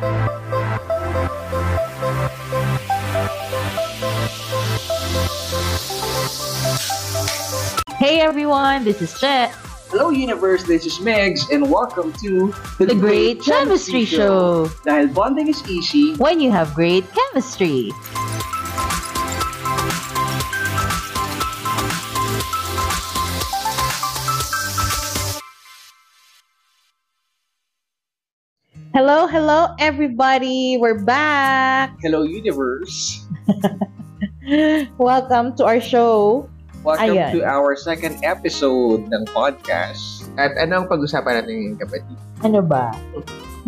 Hey everyone, this is Chet. Hello universe, this is Megs and welcome to The Great Chemistry Show. Dahil bonding is easy, When you have great chemistry. Hello, hello everybody. We're back. hello universe. Welcome to our show. Welcome Ayan. to our second episode ng podcast. At anong pag-usapan natin yung kapatid? Ano ba?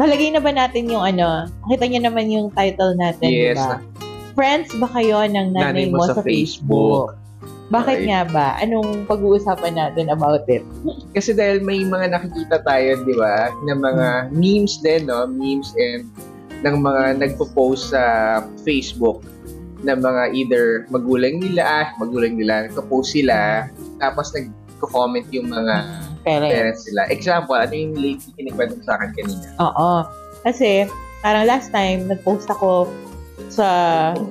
Malagay na ba natin yung ano? Kita niyo naman yung title natin, di Yes. ba? Friends ba kayo ng nanay, mo, sa, Facebook? Bakit Okay. nga ba? Anong pag-uusapan natin about it? Kasi dahil may mga nakikita tayo, di ba, ng mga Hmm. memes din, no? Memes and ng mga nagpo-post sa Facebook na mga either magulang nila, ah, magulang nila, nagpo-post sila, tapos nagko-comment yung mga Pero, parents nila. Example, ano yung late kinikwento sa akin kanina? oo. Kasi, parang last time, nag-post ako sa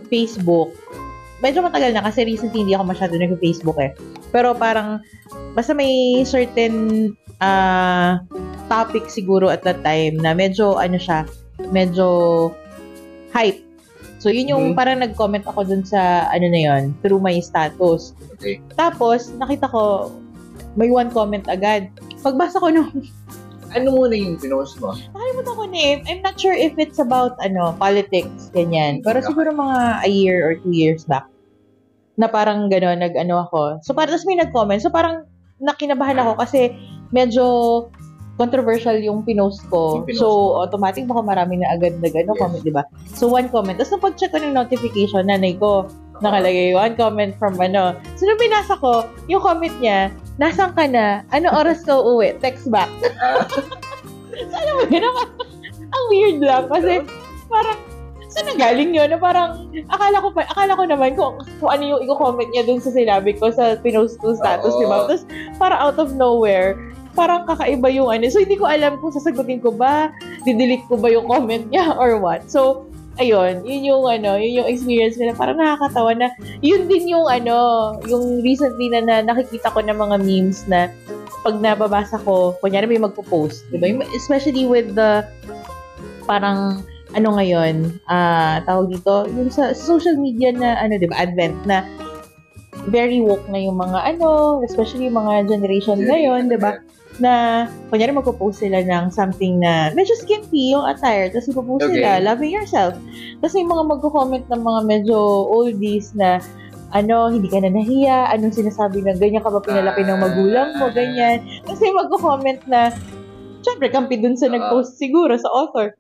Facebook. Medyo matagal na kasi recently hindi ako masyado nag-Facebook eh. Pero parang, basta may certain ah topic siguro at that time na medyo, ano siya, medyo hype. So, yun yung Mhm. parang nag-comment ako dun sa, ano na yun, through my status. Okay. Tapos, nakita ko, may one comment agad. Pagbasa ko nung Ano muna yung pinost mo? Nakalimutan ko na eh. I'm not sure if it's about, ano, politics, ganyan. Pero Okay. siguro mga a year or two years back. Na parang gano'n, nag-ano ako. So, parang, tapos may nag-comment. So, parang nakinabahan ako kasi medyo controversial yung pinost ko. Yung pinost so, automatic baka marami na agad nag ano, Yes. comment, di ba? So, one comment. Tapos, nung pag-check ko ng notification, nanay ko, nakalagay one comment from ano. So, nung binasa ko, yung comment niya, nasan ka na? Ano oras ka uuwi? Text back. Alam mo yun, ang, ang weird lang kasi parang saan na galing yun? Na parang, akala ko, pa, akala ko naman kung, kung ano yung i-comment niya dun sa sinabi ko sa pinost ko status, di ba? Tapos, para out of nowhere, parang kakaiba yung ano. So, hindi ko alam kung sasagutin ko ba, didelete ko ba yung comment niya or what. So, ayun, yun yung ano, yun yung experience ko na parang nakakatawa na, yun din yung ano, yung recently na, na nakikita ko ng mga memes na pag nababasa ko, kunyari may magpo-post, di ba? Especially with the, parang, ano ngayon, ah tawag dito, yung sa, sa social media na, ano, di ba, advent na, very woke na yung mga ano, especially yung mga generation ngayon, di ba? Na, kunyari magpo-post sila ng something na medyo skimpy yung attire, tapos ipopost Okay. sila, loving yourself. Tapos may mga magko-comment ng mga medyo oldies na, ano, hindi ka na nahiya, anong sinasabi na ganyan ka ba pinalaki ng magulang mo, Ah. ganyan. Kasi magko-comment na, syempre, kampi dun sa nag-post siguro, sa author.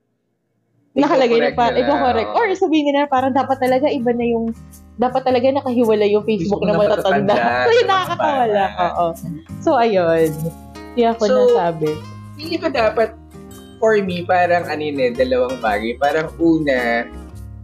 Nakalagay na pa, nila, i-correct. oo. Or sabihin nila, parang dapat talaga iba na yung, dapat talaga nakahiwala yung Facebook, Facebook na na matatanda. matatanda, so, yun na nakakatawa lang. Oo. So, ayun. Kaya ako So, nasabi. Hindi ko dapat, for me, parang ano yun eh, dalawang bagay. Parang una,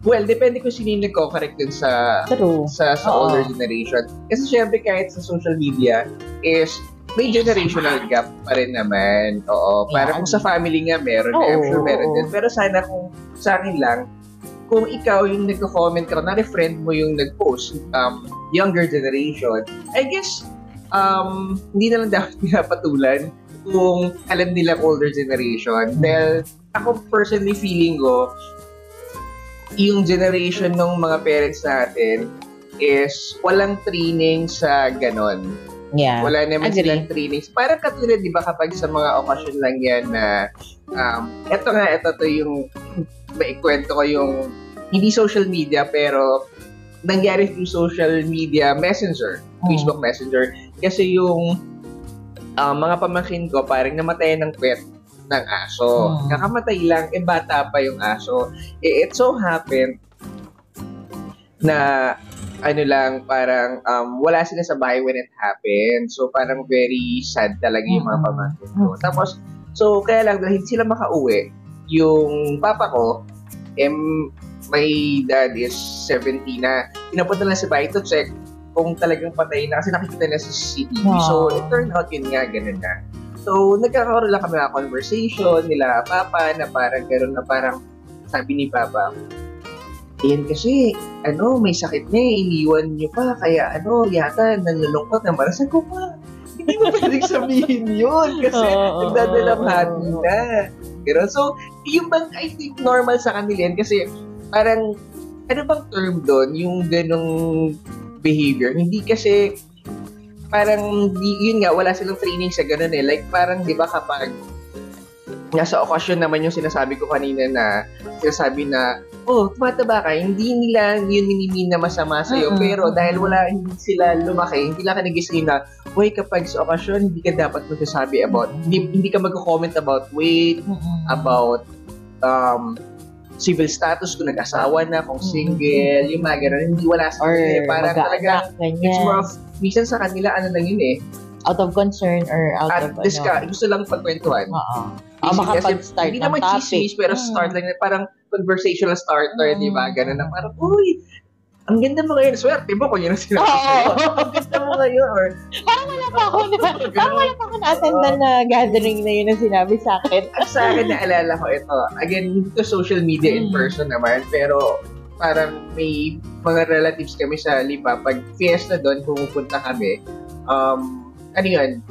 well, depende kung sino yung nagko-correct dun sa True. sa sa Oo. older generation. Kasi syempre kahit sa social media is may generational gap pa rin naman. Oo. Para Yeah. kung sa family nga meron, Oo, I'm sure meron din. Pero sana kung sa akin lang, kung ikaw yung nagko-comment ka, na-friend mo yung nag-post, um, younger generation, I guess, um, hindi na lang dapat pinapatulan kung alam nila older generation. Dahil ako personally feeling ko, yung generation ng mga parents natin is walang training sa ganon. Yeah. Wala naman agree. silang training. Parang katulad, di ba, kapag sa mga okasyon lang yan na, um, eto nga, eto to yung, maikwento ko yung, hindi social media, pero nangyari through social media messenger, Mm. Facebook Messenger. Kasi yung um, mga pamangkin ko, parang namatay ng pet ng aso. Mm. Kakamatay lang, eh bata pa yung aso. Eh, it so happened na ano lang, parang um, wala sila sa bahay when it happened. So, parang very sad talaga yung mga Mm. pamangkin ko. Mm. Tapos, so, kaya lang, dahil sila makauwi, yung papa ko, em, my dad is 70 na, pinapunta lang sa bahay to check kung talagang patay na kasi nakikita na sa CCTV. Wow. So, it turned out yun nga, ganun na. So, nagkakaroon lang kami ng conversation nila, papa, na parang gano'n na parang, sabi ni Papa, yan kasi, ano, may sakit na eh, iniwan niyo pa, kaya ano, yata, nalulungkot na marasan ko pa. Hindi mo pwedeng sabihin yun kasi Oo, nagdadalang oo, hati oo. na. Pero, so, yung bang, I think, normal sa kanila yan kasi parang, ano bang term doon, yung ganong behavior? Hindi kasi, parang, yun nga, wala silang training sa ganun eh. Like, parang, di ba, kapag nasa okasyon naman yung sinasabi ko kanina na sinasabi na oh, tumataba ka, hindi nila yun minimin na masama sa'yo, Mm-mm. pero dahil wala, hindi sila lumaki, hindi lang ka nagising na, uy, kapag sa okasyon, hindi ka dapat magsasabi about, hindi, hindi ka mag-comment about weight, Mm-mm. about um, civil status, kung nag-asawa na, kung single, yung mga ganun, hindi wala sa Or eh. Parang talaga, mag-aanak, it's more ganyan. of, minsan sa kanila, ano lang yun eh, Out of concern or out at of disca, ano. gusto lang pagkwentuhan. Oo. Ah, makapag-start Hindi ng naman topic. chismis, pero Mm. start lang, parang conversational starter, Mm. di ba? Ganun na parang, uy, ang ganda mo ngayon. Swerte mo kung yun ang sinabi Oo. sa'yo. Ang ganda mo ngayon. Or, Wala pa ako na, parang wala pa ako na-attendan na gathering na yun na sinabi sa akin. at sa akin, naalala ko ito. Again, hindi to social media in Mm. person naman, pero parang may mga relatives kami sa Lipa. Pag fiesta doon, pumupunta kami. Um, ano yun?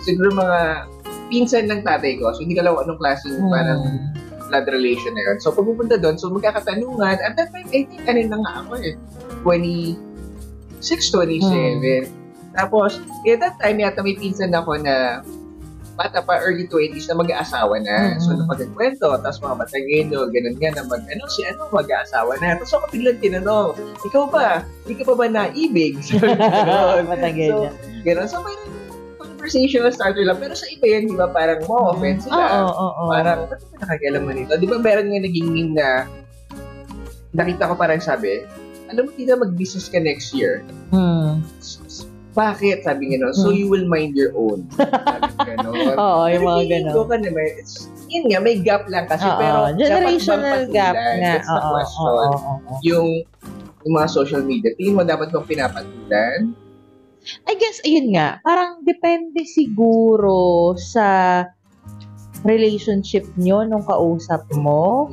Siguro mga pinsan ng tatay ko. So, hindi ko alam anong klaseng Hmm. parang blood relation na yun. So, pagpupunta doon, so magkakatanungan. At that time, I think, ano na nga ako eh, 26, 27. Tapos, at that time, yata may pinsan ako na bata pa, early 20s na mag-aasawa na. Mm. So, napagkwento, tapos mga matagino, ganun nga na mag, ano, si ano, mag-aasawa na. Tapos ako biglang tinanong, ikaw ba? Hindi ka pa ba naibig? Ganun. Matagal So. Ganun. So, may conversational starter lang. Pero sa iba yan, di ba, parang mo offense Oo, sila. oo, oo. Parang, ba't ba nakakialaman nito? Di ba meron nga naging meme na nakita ko parang sabi, alam mo, tita, mag-business ka next year. Hmm. Bakit? Sabi nga no, so Hmm. you will mind your own. Sabi ganon. Oo, yung mga Pero ganon. ko ka naman, it's, yun nga, may gap lang kasi. Oo, pero generational gap nga. That's the question. Yung, yung mga social media, tingin mo dapat bang pinapatulan? I guess, ayun nga, parang depende siguro sa relationship nyo nung kausap mo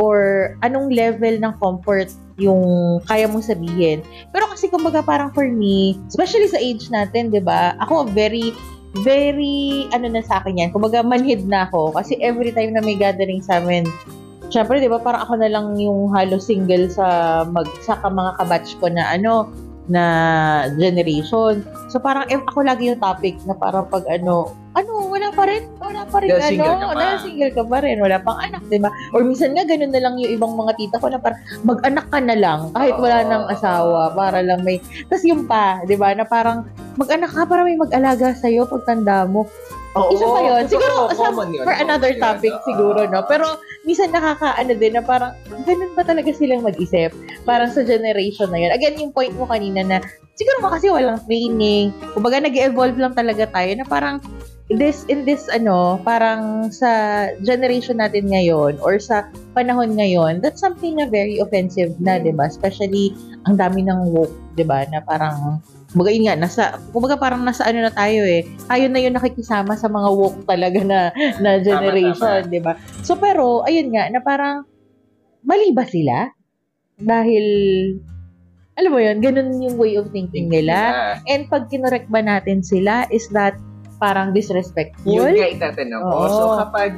or anong level ng comfort yung kaya mong sabihin. Pero kasi kumbaga parang for me, especially sa age natin, 'di ba? Ako very very ano na sa akin yan. Kumbaga manhid na ako kasi every time na may gathering sa amin, syempre 'di ba parang ako na lang yung halos single sa mag sa mga kabatch ko na ano na generation. So parang eh, ako lagi yung topic na parang pag ano, ano, wala pa rin, wala pa rin Dahil single ka ano, dahil single ka pa rin, wala pang anak, di ba? Or minsan nga ganun na lang yung ibang mga tita ko na parang mag-anak ka na lang kahit wala nang asawa para lang may, tas yung pa, di ba, na parang mag-anak ka para may mag-alaga sa'yo pag tanda mo. Oo, Isa pa yun. Siguro, sa- common yun. For another yun. topic Oo. siguro, no? Pero minsan nakakaano din na parang ganun ba talaga silang mag-isip? Parang sa generation na yun. Again, yung point mo kanina na siguro ba kasi walang training. Kumbaga nag-evolve lang talaga tayo na parang this in this ano, parang sa generation natin ngayon or sa panahon ngayon, that's something na very offensive na, 'di ba? Especially ang dami ng woke, 'di ba? Na parang Kumbaga yun nga, nasa, kumbaga parang nasa ano na tayo eh. Tayo na yung nakikisama sa mga woke talaga na, na generation, di ba? So pero, ayun nga, na parang, mali ba sila? Dahil, alam mo yun, ganun yung way of thinking nila. And pag kinorek ba natin sila, is that parang disrespectful? Yun nga itatanong ko. So kapag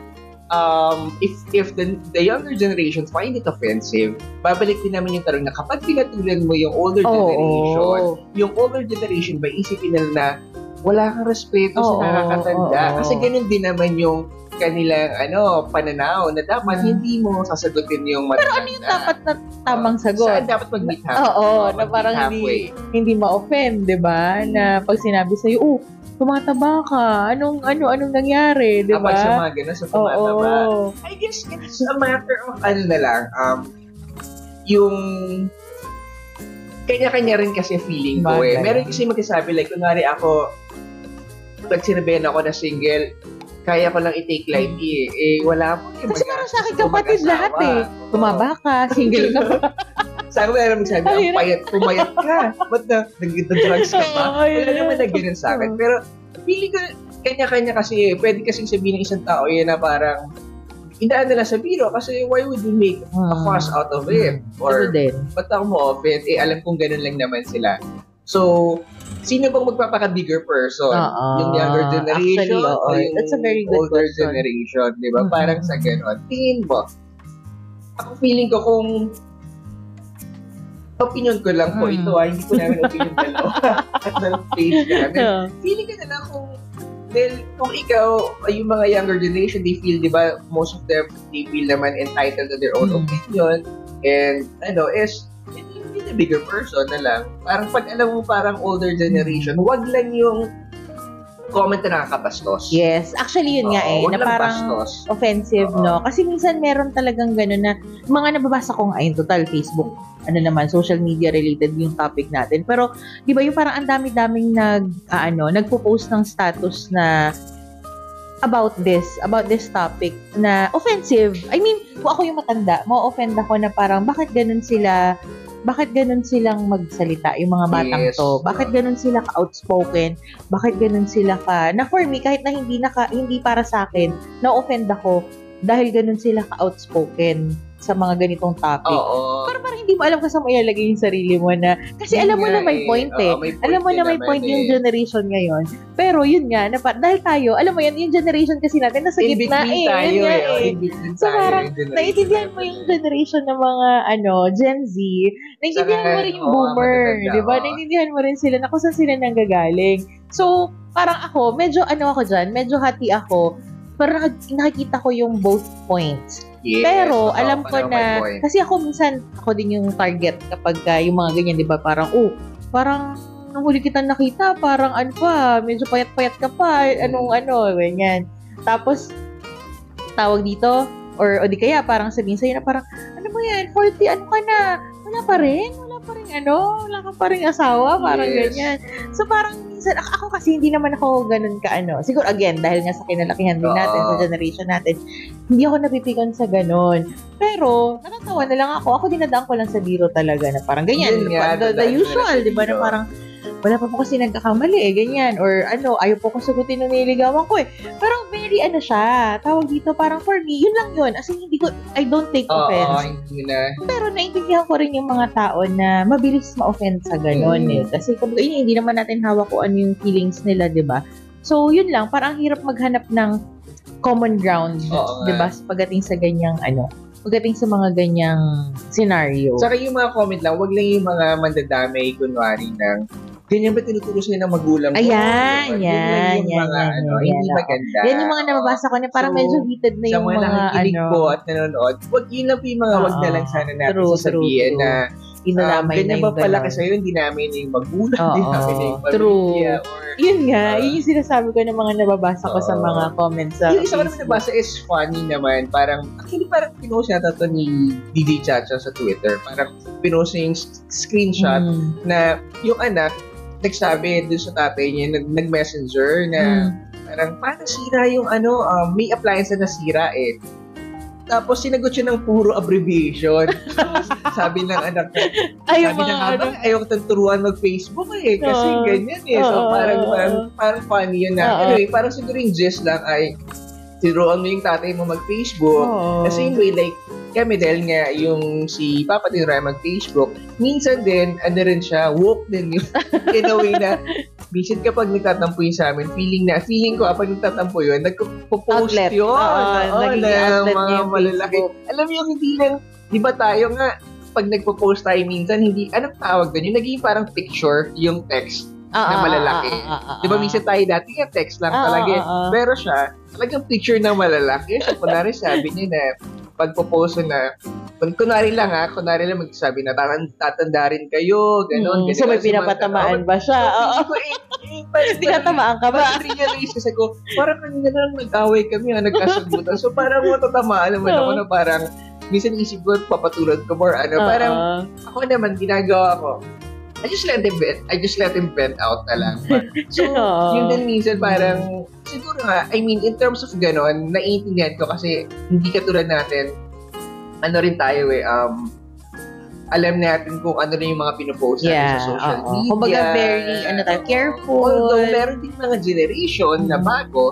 um, if if the, the younger generations find it offensive, babalik din namin yung tanong na kapag pinatulan mo yung older generation, yung older generation ba isipin nila na wala kang respeto Oo, sa nakakatanda? oo. Kasi ganun din naman yung kanilang ano pananaw na dapat Hmm. hindi mo sasagutin yung matanda. Pero ano yung Dapat na tamang sagot. Saan dapat mag-meet halfway? Oo, Oo, na parang hindi, hindi ma-offend, 'di ba? Na pag sinabi sa oh, tumataba ka. Anong ano anong nangyari, 'di Kapag sa ba? mga ganun sa tumataba. I guess it's a matter of ano na lang, um, yung kanya-kanya rin kasi feeling ko eh. Bagay. Meron kasi magsasabi, like, kunwari ako, pag sinabihan ako na single, kaya ko lang i-take lightly eh. Eh, wala po eh. Kasi parang sa akin kapatid lahat eh. Tumaba ka, single ka pa. Sa akin, meron magsabi, ang Ayun. payat, pumayat ka. Ba't na, nag-drugs ka pa? Yun. Wala naman na ganun sa akin. Pero, feeling ko, kanya-kanya kasi eh. Pwede kasing sabihin ng isang tao yan na parang, idaan nila sa biro kasi why would you make a Hmm. fuss out of it? Ako Or, ba't ako mo-offend? Eh, alam kong ganun lang naman sila. So, sino bang magpapaka-bigger person? Oo. Yung younger generation Actually, o yung That's a very good older question. generation, di ba? Mhm. Parang sa ganon. Tingin mo, ako feeling ko kung opinion ko lang po Mm. ito ah, hindi ko namin opinion dalawa at ng page namin. Yeah. Feeling ko na lang kung dahil kung ikaw, yung mga younger generation, they feel, di ba, most of them, they feel naman entitled to their own Mm. opinion. And, ano, is, hindi the bigger person na lang. Parang pag alam mo parang older generation, wag lang yung comment na nakakabastos. Yes. Actually, yun nga Oo, eh. Na parang bastos. offensive, Oo. no? Kasi minsan meron talagang gano'n na mga nababasa ko nga, ayun, total Facebook, ano naman, social media related yung topic natin. Pero, di ba yung parang ang dami-daming nag, ah, ano, nagpo-post ng status na about this, about this topic na offensive. I mean, kung ako yung matanda, ma-offend ako na parang bakit ganun sila bakit ganun silang magsalita, yung mga batang Yes. to? Bakit ganun sila ka-outspoken? Bakit ganun sila ka... Na for me, kahit na hindi, naka, hindi para sa akin, na-offend ako dahil ganun sila ka-outspoken sa mga ganitong topic. Oo. Pero parang hindi mo alam kung saan mo ilalagay yung sarili mo na... Kasi Yun alam mo na may eh. point eh. Oo, may point alam mo na may point yung eh. generation ngayon. Pero yun nga, na, dahil tayo, alam mo yan, yung generation kasi natin nasa In gitna eh. tayo Yun nga eh. Eh. So, parang Naiintindihan mo yung generation ng mga ano, Gen Z. Naiintindihan mo rin yung oo, boomer, 'di ba? Naiintindihan mo rin sila na kung saan sila nanggagaling. So, parang ako, medyo ano ako diyan, medyo hati ako. Parang nakik- nakikita ko yung both points. Yes, Pero oo, alam ko na kasi ako minsan ako din yung target kapag ah, yung mga ganyan, 'di ba? Parang oh, parang nung huli kita nakita, parang ano pa, medyo payat-payat ka pa, anong ano, ganyan. Tapos tawag dito or o di kaya parang sabihin sa'yo na parang ano mo yan, 40 ano ka na, wala pa rin, wala pa rin ano, wala ka pa rin asawa, parang Yes. ganyan. So parang minsan, ako, kasi hindi naman ako ganun ka ano. Siguro again, dahil nga sa kinalakihan din natin, Oo. sa generation natin, hindi ako napipikon sa ganun. Pero, natatawa na lang ako. Ako dinadaan ko lang sa biro talaga na parang ganyan. Yun nga, the, the na usual, di ba? Na parang, wala pa po kasi nagkakamali eh, ganyan. Or ano, ayaw po ko sagutin ng niligawan ko eh. Pero very ano siya, tawag dito parang for me, yun lang yun. As in, hindi ko, I don't take Oo, offense. hindi na. Pero naintindihan ko rin yung mga tao na mabilis ma-offend sa ganon Mm. eh. Kasi kung yun, hindi naman natin hawak kung ano yung feelings nila, di ba? So, yun lang. Parang ang hirap maghanap ng common ground, Oo nga. di ba? Pagdating sa ganyang ano, pagdating sa mga ganyang scenario. Saka yung mga comment lang, wag lang yung mga mandadamay, kunwari ng, ganyan ba tinuturo sa'yo ng magulang mo? Ayan, lang yan, yung yan, mga, yan, ano, yan, hindi yan. maganda. Yan yung mga nababasa ko na parang So, medyo heated na sa yung mga mga nakikinig ano. po at nanonood, wag yun lang po yung mga wag na lang sana natin True, sasabihin true, na um, Inalamay na ganyan yung ba pala kasi yun, hindi namin yung magulang, hindi namin yung true. pamilya, or Yun nga, Ah. yun yung sinasabi ko ng mga nababasa ko sa Oo. mga comments sa yung isa ko naman nabasa is funny naman. Parang, actually parang pinost yata to ni DJ Chacha sa Twitter. Parang pinost niya yung screenshot Mm. na yung anak, nagsabi dun sa tatay niya, nag- nag-messenger na Mm. parang, paano sira yung ano, um, may appliance na nasira eh. Tapos sinagot siya ng puro abbreviation. sabi ng anak niya, Ay, sabi nga ano. ayaw ko turuan mag-Facebook eh. Kasi Oo. ganyan eh. So parang, parang, parang funny yun na. Oo. Anyway, parang siguro yung gist lang ay tiruan mo yung tatay mo mag-Facebook. Oo. Kasi yung way, like, kami dahil nga yung si Papa tinuruan mag-Facebook, minsan din, ano rin siya, woke din yung in a way na Bisit kapag nagtatampo yun sa amin, feeling na, feeling ko kapag nagtatampo yun, nagpo-post Outlet. yun. Oo, Oo, nagiging na outlet niya mga malalaki. Facebook. Alam mo yung hindi lang, di ba tayo nga, pag nagpo-post tayo minsan, hindi, anong tawag doon? Yung naging parang picture, yung text. Ah, na ah, malalaki. ah, ah, ah, Di ba ah. minsan tayo dati, yung text lang Ah, talaga. ah, ah. Pero siya, talagang picture na malalaki. So, kunwari sabi niya na, pagpo-post na, kun- kunwari lang ha, kunwari lang magsasabi na tatan- tatanda rin kayo, gano'n. Mm, ganyan. so may pinapatamaan ba siya? Oo. Tinatamaan ka ba? realize kasi ko, parang kanina na lang nag-away kami, ha, nagkasagutan. So parang matatamaan naman ako na parang, minsan isip ko, papatulad ko more, ano, parang, ako naman, ginagawa ko, I just let him vent. I just let him vent out na lang. So, Oo. yun din minsan parang, siguro nga, I mean, in terms of ganon, naiintindihan ko kasi hindi katulad natin, ano rin tayo eh, um, alam natin kung ano rin yung mga pinopost natin Yeah, sa social oo. media. Kumbaga, very, ano tayo, careful. Although, meron din mga generation na Mm. bago,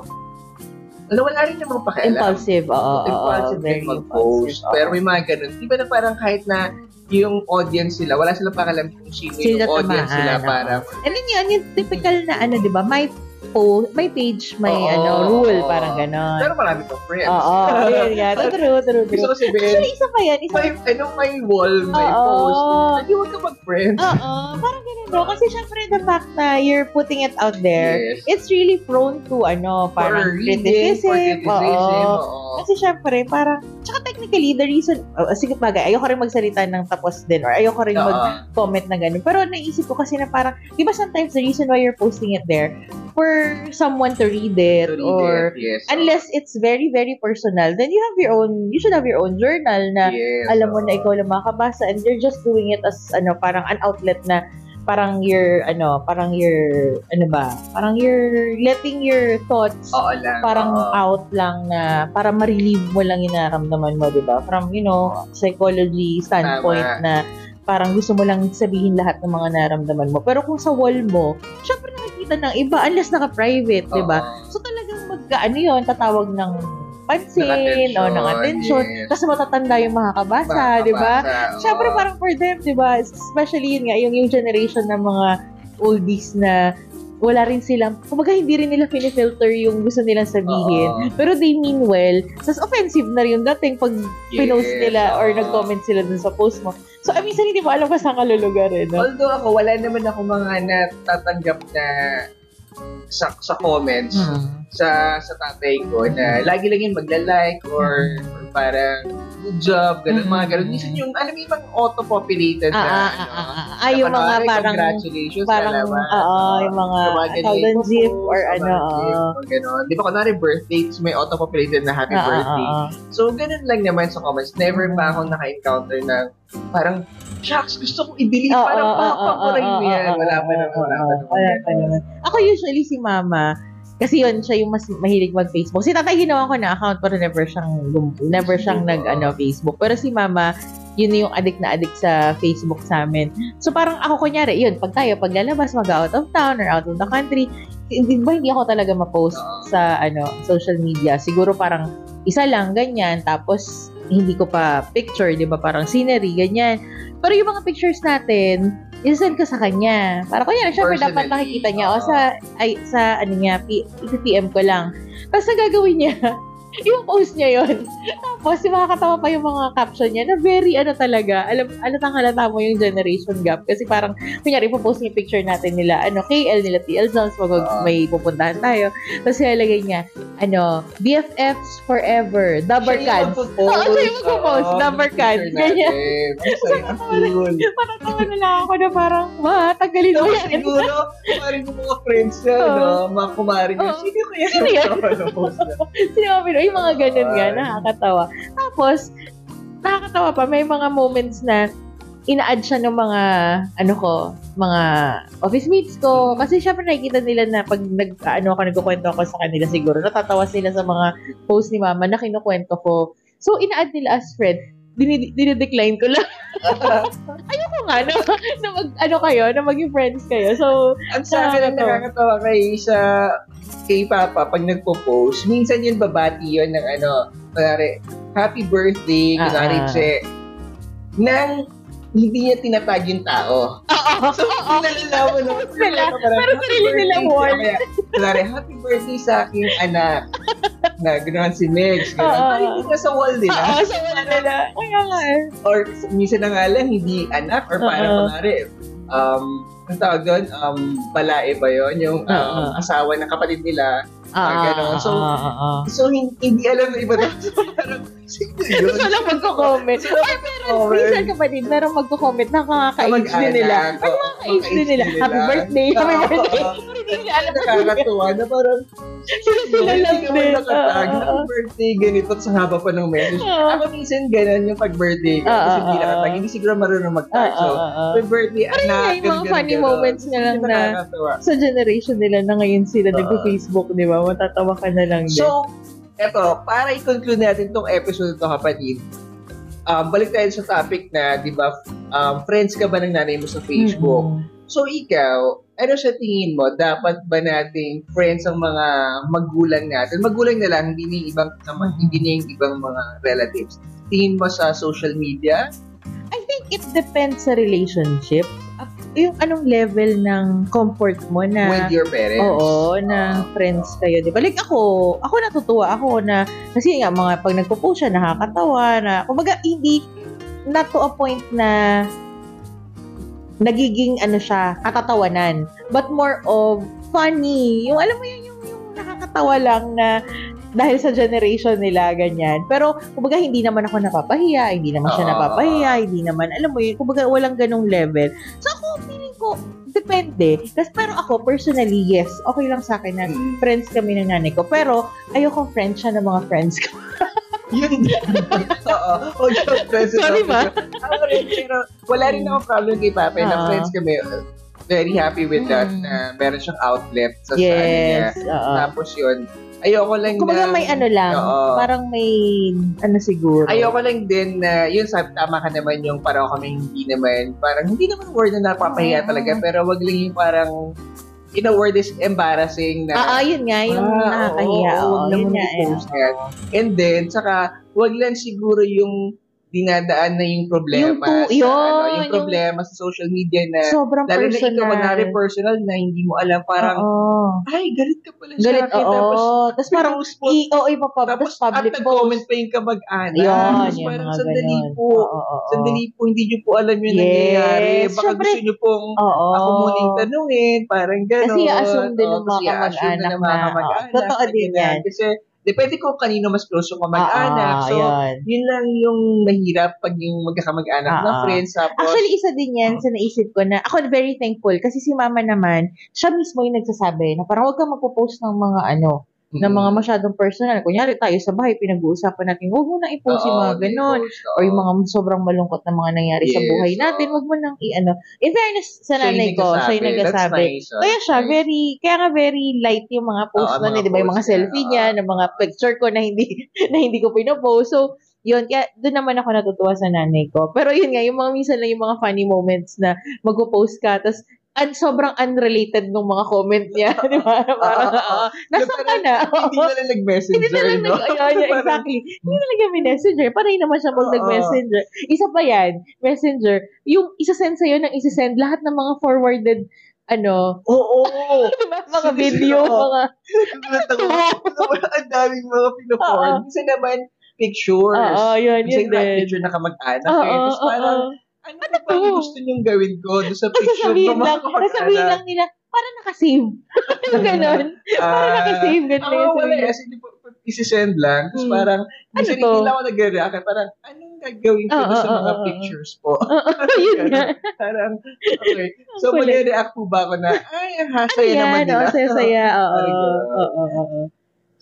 Ano, wala rin namang pakialam. Impulsive, oo. impulsive mag-post. impulsive, oo. Pero may mga ganun. Di ba na parang kahit na yung audience nila, wala silang pakialam kung sino Sila yung audience tamaan, nila para And then yun, yung typical na ano, di ba, may post, may page, may Oo, ano, rule, oo. parang ganon. pero marami pang friends. Oo, yun nga. True, true, Gusto true. ko sabihin, Actually, isa pa yan. Isa may, ano, may wall, may Oo. post. Hindi huwag ka mag-friends. Oo, parang ganun bro. Kasi syempre the fact na you're putting it out there, Yes. it's really prone to ano, For parang reading, criticism. for criticism, Oo. oo. Kasi syempre, parang, tsaka technically, the reason, oh, sige bagay, ayoko rin magsalita ng tapos din, or ayoko rin Oo. mag-comment na ganun. Pero naisip ko kasi na parang, di ba sometimes the reason why you're posting it there, for someone to read it, To read or it, yes. unless it's very, very personal, then you have your own, you should have your own journal na yes, alam mo na ikaw lang makakabasa and you're just doing it as ano parang an outlet na parang you're ano parang you're ano ba parang you're letting your thoughts Oo lang. parang oo. out lang na para ma-relieve mo lang yung nararamdaman mo, 'di ba? From, you know, psychology standpoint Tama. na parang gusto mo lang sabihin lahat ng mga nararamdaman mo. Pero kung sa wall mo, syempre nakikita ng iba unless naka-private, 'di ba? So talagang mag ano 'yun, tatawag ng pansin o ng attention, yes. kasi matatanda yung makakabasa, 'di ba? Syempre parang for them, 'di ba? Especially yun nga yung yung generation ng mga oldies na wala rin silang, kumbaga hindi rin nila finifilter yung gusto nilang sabihin. Oo. Pero they mean well. Tapos offensive na rin yung dating pag pinost Yes, nila or oo. nag-comment sila dun sa post mo. So, I minsan hindi mo alam kung saan ka lulugarin. No? Although ako, wala naman ako mga natatanggap na sa, sa comments Hmm. Sa sa tatay ko na lagi lang yun magla-like or, or parang good job, ganun, Mm. mga ganun. Minsan yung, alam mo mga auto-populated Ah, na, ah, ano, ah, ah, ah. Ah, yung mga parang, congratulations, parang, oo, yung mga Tawagan tawag niya ng yung GIF post, or ano, ng oo. ganun. Di ba, kunwari birthday, tapos may auto-populated na happy Ah, birthday. ah, ah. So, ganun lang naman sa comments. Never pa ako naka-encounter na parang, shucks, gusto kong i-delete. Parang papakurin oo, mo yan. Wala pa naman. Wala pa naman. Wala pa naman. Ako usually si mama, kasi yun, siya yung mas mahilig mag-Facebook. Si tatay ginawa ko na account pero never siyang, gum- never siyang nag, ano, Facebook. Pero si mama, yun yung addict na addict sa Facebook sa amin. So parang ako kunyari, yun, pag tayo, pag lalabas, mag-out of town or out of the country, hindi ba hindi ako talaga ma-post sa ano social media. Siguro parang isa lang, ganyan. Tapos, hindi ko pa picture, di ba? Parang scenery, ganyan. Pero yung mga pictures natin, isend ko sa kanya. Para kunya, syempre dapat nakikita niya. O oo. sa, ay, sa ano niya, P- PM ko lang. Tapos ang gagawin niya, yung post niya yon Tapos yung makakatawa pa yung mga caption niya na very ano talaga, alam, alatang halata mo yung generation gap. Kasi parang, kunyari, ipopost niya yung picture natin nila, ano, KL nila, TL Zones, pag Oo. may pupuntahan tayo. Tapos ilalagay niya, ano, BFFs forever, yung Cans. magpo-post. Oo, siya yung magpo-post, Oo, number picture card, natin. ganyan. Masaya, ang cool. Patatawa na lang ako na parang, ma, tagalin mo yan. siguro, kumarin yung mga friends niya, no? Mga kumarin niya. Sino kaya Sino yan? Ano, post niya? Sinabi no, yung mga ganun nga, nakakatawa. Tapos, nakakatawa pa, may mga moments na ina-add siya ng mga, ano ko, mga office mates ko. Kasi syempre nakikita nila na pag nag, ano ako, nagkukwento ako sa kanila siguro, natatawa sila sa mga post ni mama na kinukwento ko. So, ina-add nila as friend. Dini- dinidecline ko lang. Ayoko nga na, na mag, ano kayo, na maging friends kayo. So, Ang sa akin ang Nakakatawa. kay sa kay Papa pag nagpo-post, minsan yun babati yun ng ano, kunwari, happy birthday, Ah, kunwari, ah. che, nang hindi niya tinatag yung tao. oo, So, nalalaman naman Sila, pero sarili nilang birthday. word. Kaya, happy birthday sa aking anak. na gano'n si Megs. Gano'n. Oo. Ka sa wall nila. Oo, sa wala nila. Kaya nga eh. or minsan na nga lang, hindi anak or parang Oo. kunwari, um, ang tawag doon, um, balae ba yun? Yung um, Oo. asawa ng kapatid nila. Ah, ganun. So, ah, ah. So, hin- hindi alam ng iba doon. parang, sino yun? Gusto lang magko-comment. Ay, pero minsan kapatid, merong magko-comment na kakaka-age din nila. Ay, kakaka-age din nila. Happy birthday, happy birthday. Pero hindi nila alam. Nakakatuwa na parang, Sila sila lang hindi din. nakatag. Happy birthday, ganito, sa haba pa ng message. Ako minsan ganun yung pag-birthday ko. Kasi hindi nakatag. Hindi siguro marunong mag-tag. So, happy birthday, Parang anak. nga, yung mga funny moments na lang na sa generation nila na ngayon sila Oo. nagpo-Facebook, di ba? Matatawa ka na lang din. So, eto, para i-conclude natin tong episode to kapatid, um, balik tayo sa topic na, di ba, um, friends ka ba ng nanay mo sa Facebook? Mm-mm. So, ikaw, ano sa tingin mo, dapat ba nating friends ang mga magulang natin? Magulang na lang, hindi na yung ibang, naman, hindi na yung ibang mga relatives. Tingin mo sa social media? I think it depends sa relationship. Yung anong level ng comfort mo na with your parents? Oo, na friends kayo, di ba? Like ako, ako natutuwa ako na, kasi nga mga pag nagpo-post siya, nakakatawa na, kumbaga hindi, not to a point na nagiging ano siya, katatawanan. But more of funny. Yung alam mo yun, yung, yung nakakatawa lang na dahil sa generation nila, ganyan. Pero, kumbaga, hindi naman ako napapahiya, hindi naman siya Oo. napapahiya, hindi naman, alam mo yun, kumbaga, walang ganong level. So, ako, feeling ko, depende. Tas, pero ako, personally, yes, okay lang sa akin na Hmm. friends kami ng nanay ko. Pero, ayokong friends siya ng mga friends ko. Yun din. Oo. Yung friends. Sorry ba? Ako rin, pero wala rin ako problem kay Papa na Oo. friends kami. Very happy with that Mm. na meron siyang outlet sa sa ano niya. yes. oo. Tapos yun, ayoko lang Kumbaga na... may ano lang, Oo. parang may ano siguro. Ayoko lang din na, yun sa tama ka naman yung parang kami hindi naman, parang hindi naman word na napapahiya Oo. talaga, pero wag lang yung parang, in a word is embarrassing na, Ah, ah, yun nga, yung Ah, nakakahiya. oo, Oo, wag yun naman nga. eh. i-post yan. And then, saka, wag lang siguro yung dinadaan na yung problema Yung tu- sa, yun, ano, yung yung- problema sa social media na, Sobrang lalo na personal. ikaw, mangyari personal na hindi mo alam, parang, Oo. ay, galit ka pala Galit, sa akin. oo. Tapos, Tapos parang, mo. i- oo, ipapub- tapos, tapos public at nag-comment pa yung kamag-anak. Yun, Tapos yung parang, sandali ganun. po, Oo, oo, oo. sandali po, hindi nyo po alam yung Yes. nangyayari. Baka Syempre, gusto nyo pong Oo. ako muna yung tanungin, parang gano'n. Kasi i-assume din ng mga kamag-anak na, totoo na din yan. Kasi, depende kung kanino mas close yung kamag-anak. Ah, so, yun. yun lang yung mahirap pag yung magkakamag-anak na Ah, friends. Tapos, Actually, isa din yan sa naisip ko na ako very thankful kasi si mama naman, siya mismo yung nagsasabi na parang huwag kang magpo-post ng mga ano, ng mm, mga masyadong personal. Kunyari tayo sa bahay, pinag-uusapan natin, huwag mo nang i-post yung mga ganon. di-post, oo. Or yung mga sobrang malungkot na mga nangyari sa Yes, buhay oo. natin, huwag mo nang i-ano. In fairness sa nanay ko, siya yung That's nagsasabi. nice. Kaya siya, very, kaya nga very light yung mga post na mga di ba? Yung mga niya, selfie niya, ng mga picture ko na hindi, na hindi ko pinopost. So, yun, kaya doon naman ako natutuwa sa nanay ko. Pero yun nga, yung mga minsan lang yung mga funny moments na magpo-post ka, tapos an sobrang unrelated ng mga comment niya, di ba? Parang, oo, nasaan ka na? Hindi na lang nag-messenger, Hindi na lang no? nag, ayun, yeah, Parang, exactly. Hindi na lang kami messenger. Parang naman siya pag nag-messenger. Isa pa yan, messenger. Yung isa-send sa'yo ng isa-send, lahat ng mga forwarded, ano, Oo. diba? mga video, mga, ang daming mga. Oo. Isa naman, pictures. oo, yun, yun din. picture na kamag-anak. Oo, eh. Tapos oo, parang, oo. Ano Ano ba to? gusto niyong gawin ko doon sa picture sasabihin lang, sasabihin lang nila, parang nakasave. ganon. Parang nakasave, ganun lang Oo, yung Ah, wala. sabihin. Kasi di ba, isi-send lang. Tapos Hmm. parang, minsan to? hindi lang ako nag-react. Parang, anong gagawin ko doon sa oo, mga oo. pictures po? yun nga. parang, okay. So, Ang mag-react po ba ako na, ay, ang Ano hasaya naman yan? nila. Oo, saya-saya. Oo, oo, ganun. oo.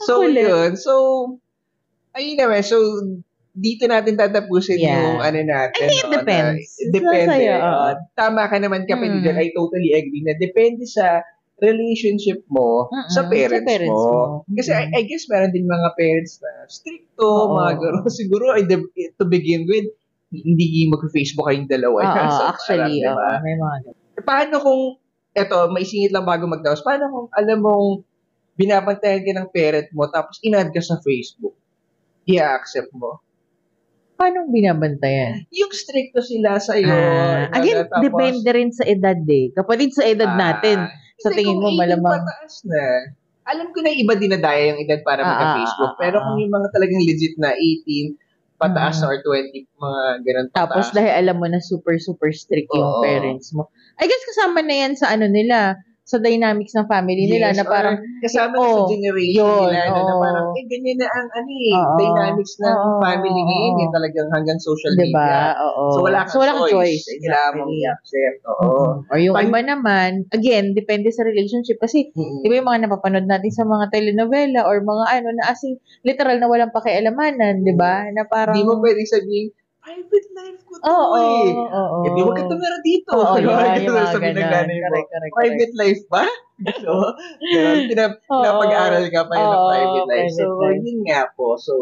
So, Ang yun. So, ayun naman. So, dito natin tatapusin Yeah. yung ano natin. I think it no, depends. Na, depende. Sa'yo, oo. Tama ka naman kapatid Mm. dyan. I totally agree na depende sa relationship mo Mm-mm, sa parents, sa parents mo. mo. Kasi I, Mm-mm. I guess meron din mga parents na stricto, Oo. mga gano'n. Siguro, the- to begin with, hindi mag-Facebook kayong dalawa. Oo, So, actually, parang, oo, diba? may mga paano kung, eto, may singit lang bago magdaos, paano kung alam mong binabantayan ka ng parent mo tapos inad ka sa Facebook? I-accept mo. Paano binabantayan? Yung stricto sila sa iyo. Ah, again, depende rin sa edad eh. Kapatid sa edad natin. sa tingin mo, malamang- Pataas na. Alam ko na iba dinadaya yung edad para Ah, magka-Facebook. ah, ah, pero ah. kung yung mga talagang legit na 18, pataas Mm. or 20, mga ganun Tapos pataas. dahil alam mo na super, super strict yung Oo. parents mo. I guess kasama na yan sa ano nila, sa dynamics ng family nila Yes, na parang, kasama Oo, sa generation yun, nila no, na parang eh ganyan na ang ano eh, Oo, dynamics ng oo, family ngayon oo. eh talagang hanggang social di media. Oo. So wala kang choice. Kailangan mong exactly. i-accept. Oo. Oo. Or yung Pan- iba naman, again, depende sa relationship. Kasi, Mm-mm. di ba yung mga napapanood natin sa mga telenovela or mga ano na asing literal na walang pakialamanan, di ba? Na parang, Hindi mo pwedeng sabihin, private life ko to Oo, eh. oo, oo. Hindi mo ka tumira dito. Oo, Diba? yan, yung mga ng ganun. mo. Correct, correct, Private life ba? So, ganun. Pinap- pinapag-aral ka pa yun ng Oo, private life. So, private life. yun nga po. So,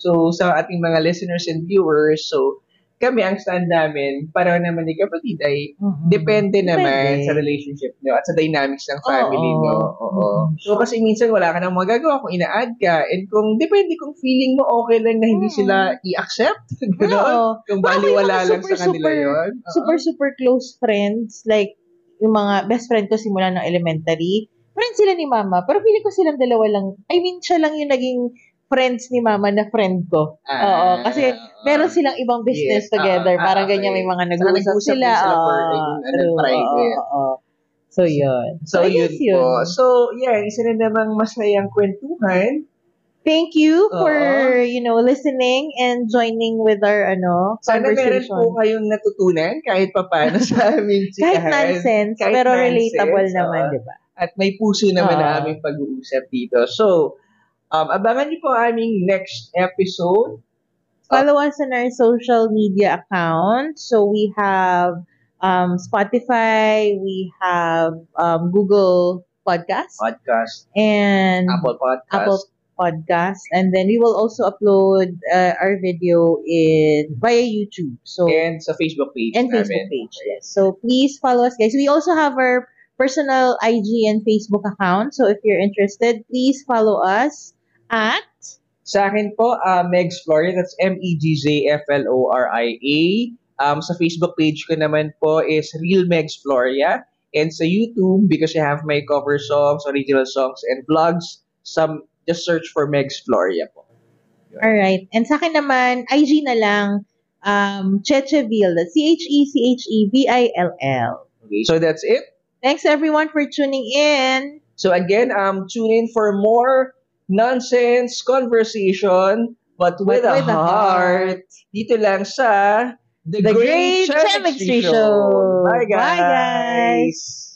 so sa ating mga listeners and viewers, so, kami, ang stand namin, pareho naman ni kapatid ay Mm-mm. depende naman Depende. sa relationship nyo at sa dynamics ng family Oo. nyo. Oo. Mm. So, kasi minsan wala ka nang magagawa kung ina-add ka. And kung, depende kung feeling mo okay lang na hindi Mm. sila i-accept. Gano'n. Kung baliwala lang sa super, kanila super, yun. Oo. super, super close friends. Like, yung mga best friend ko simula ng elementary. Friends sila ni mama. Pero feeling ko silang dalawa lang. I mean, siya lang yung naging friends ni mama na friend ko. Ah, Oo, kasi oo. Meron silang ibang business Yes, ah, together. ah, Parang okay. ganyan, may mga nag-uusap sila. sila for, ano, true. private. So, yun. So, I yun, guess po. So, yeah, isa na namang masayang kwentuhan. Thank you for, you know, listening and joining with our, ano, Sana meron po kayong natutunan kahit papano sa aming Kahit chikahan. nonsense, Kahit pero nonsense, relatable oo. naman, di ba? At may puso naman Oo. na aming pag-uusap dito. So, um, abangan niyo po aming next episode. Follow us on our social media accounts. So we have um, Spotify, we have um, Google Podcast, Podcast, and Apple Podcast. Apple Podcast, and then we will also upload uh, our video in via YouTube. So and sa Facebook page and namin. Facebook page. Yes. So please follow us, guys. We also have our personal IG and Facebook account. So if you're interested, please follow us at Sa akin po, uh, Megs Floria, that's M-E-G-Z-F-L-O-R-I-A. Um, sa Facebook page ko naman po is Real Megs Floria. And sa YouTube, because I have my cover songs, original songs, and vlogs, some just search for Megs Floria po. All right. And sa akin naman, IG na lang, um, Checheville. E C-H-E-C-H-E-V-I-L-L. Okay, so that's it. Thanks everyone for tuning in. So again, um, tune in for more nonsense conversation, but with, But a, with a heart. Dito lang sa The, The Great Chemistry Show. Bye, guys. Bye, guys.